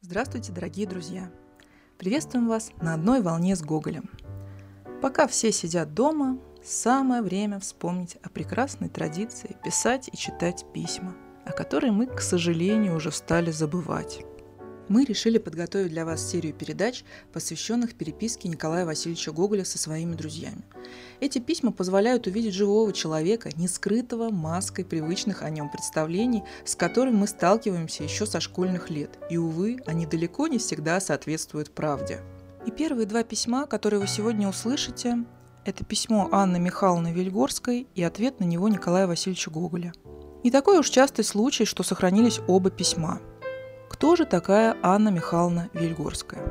Здравствуйте, дорогие друзья! Приветствуем вас на одной волне с Гоголем. Пока все сидят дома, самое время вспомнить о прекрасной традиции писать и читать письма, о которой мы, к сожалению, уже стали забывать мы решили подготовить для вас серию передач, посвященных переписке Николая Васильевича Гоголя со своими друзьями. Эти письма позволяют увидеть живого человека, не скрытого маской привычных о нем представлений, с которыми мы сталкиваемся еще со школьных лет. И, увы, они далеко не всегда соответствуют правде. И первые два письма, которые вы сегодня услышите, это письмо Анны Михайловны Вильгорской и ответ на него Николая Васильевича Гоголя. Не такой уж частый случай, что сохранились оба письма – кто же такая Анна Михайловна Вильгорская?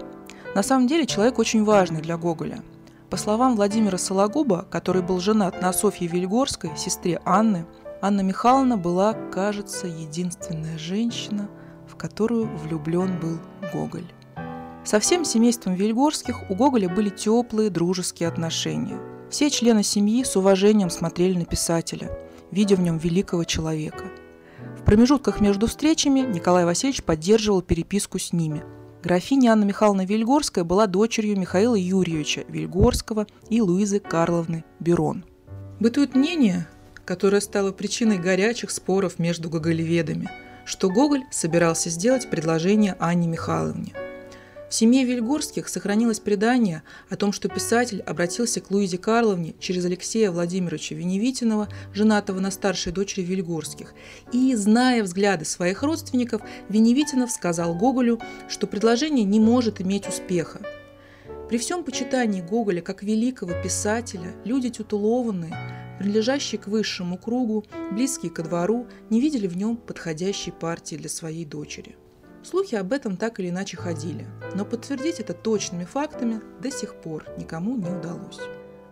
На самом деле человек очень важный для Гоголя. По словам Владимира Сологуба, который был женат на Софье Вильгорской, сестре Анны, Анна Михайловна была, кажется, единственная женщина, в которую влюблен был Гоголь. Со всем семейством Вильгорских у Гоголя были теплые дружеские отношения. Все члены семьи с уважением смотрели на писателя, видя в нем великого человека – в промежутках между встречами Николай Васильевич поддерживал переписку с ними. Графиня Анна Михайловна Вильгорская была дочерью Михаила Юрьевича Вильгорского и Луизы Карловны Берон. Бытует мнение, которое стало причиной горячих споров между гоголеведами, что Гоголь собирался сделать предложение Анне Михайловне – в семье Вильгорских сохранилось предание о том, что писатель обратился к Луизе Карловне через Алексея Владимировича Веневитинова, женатого на старшей дочери Вильгорских, и, зная взгляды своих родственников, Веневитинов сказал Гоголю, что предложение не может иметь успеха. При всем почитании Гоголя как великого писателя, люди титулованные, принадлежащие к высшему кругу, близкие ко двору, не видели в нем подходящей партии для своей дочери. Слухи об этом так или иначе ходили, но подтвердить это точными фактами до сих пор никому не удалось.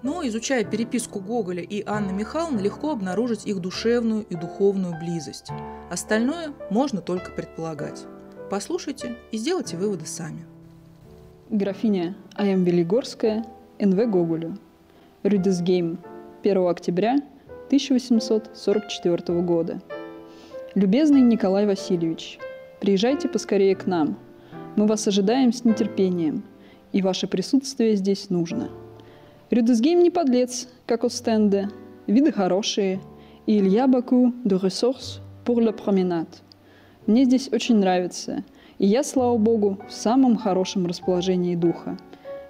Но, изучая переписку Гоголя и Анны Михайловны, легко обнаружить их душевную и духовную близость. Остальное можно только предполагать. Послушайте и сделайте выводы сами. Графиня А.М. Велигорская, Н.В. Гоголю. Рюдесгейм, 1 октября 1844 года. Любезный Николай Васильевич, Приезжайте поскорее к нам. Мы вас ожидаем с нетерпением, и ваше присутствие здесь нужно. Рюдесгейм не подлец, как Остенде. Виды хорошие, и Илья Баку de ressources pour la promenade. Мне здесь очень нравится, и я, слава богу, в самом хорошем расположении духа.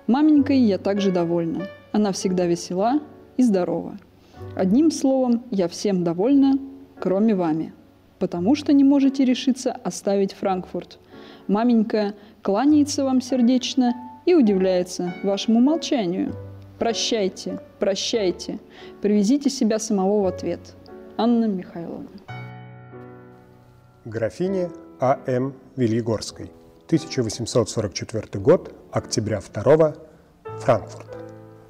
Маменькой я также довольна. Она всегда весела и здорова. Одним словом, я всем довольна, кроме вами потому что не можете решиться оставить Франкфурт. Маменька кланяется вам сердечно и удивляется вашему молчанию. Прощайте, прощайте, привезите себя самого в ответ. Анна Михайловна. Графиня А.М. Велигорской. 1844 год, октября 2 Франкфурт.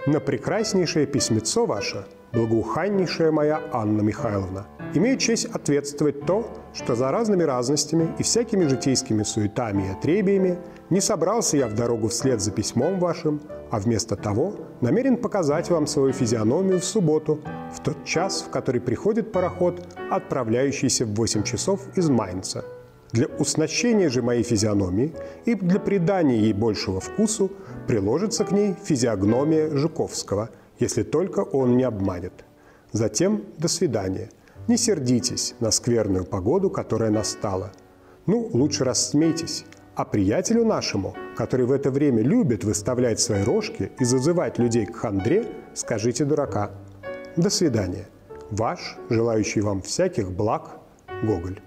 На прекраснейшее письмецо ваше, благоуханнейшая моя Анна Михайловна – имею честь ответствовать то, что за разными разностями и всякими житейскими суетами и отребиями не собрался я в дорогу вслед за письмом вашим, а вместо того намерен показать вам свою физиономию в субботу, в тот час, в который приходит пароход, отправляющийся в 8 часов из Майнца. Для уснащения же моей физиономии и для придания ей большего вкусу приложится к ней физиогномия Жуковского, если только он не обманет. Затем до свидания – не сердитесь на скверную погоду, которая настала. Ну, лучше рассмейтесь. А приятелю нашему, который в это время любит выставлять свои рожки и зазывать людей к хандре, скажите дурака. До свидания. Ваш, желающий вам всяких благ, Гоголь.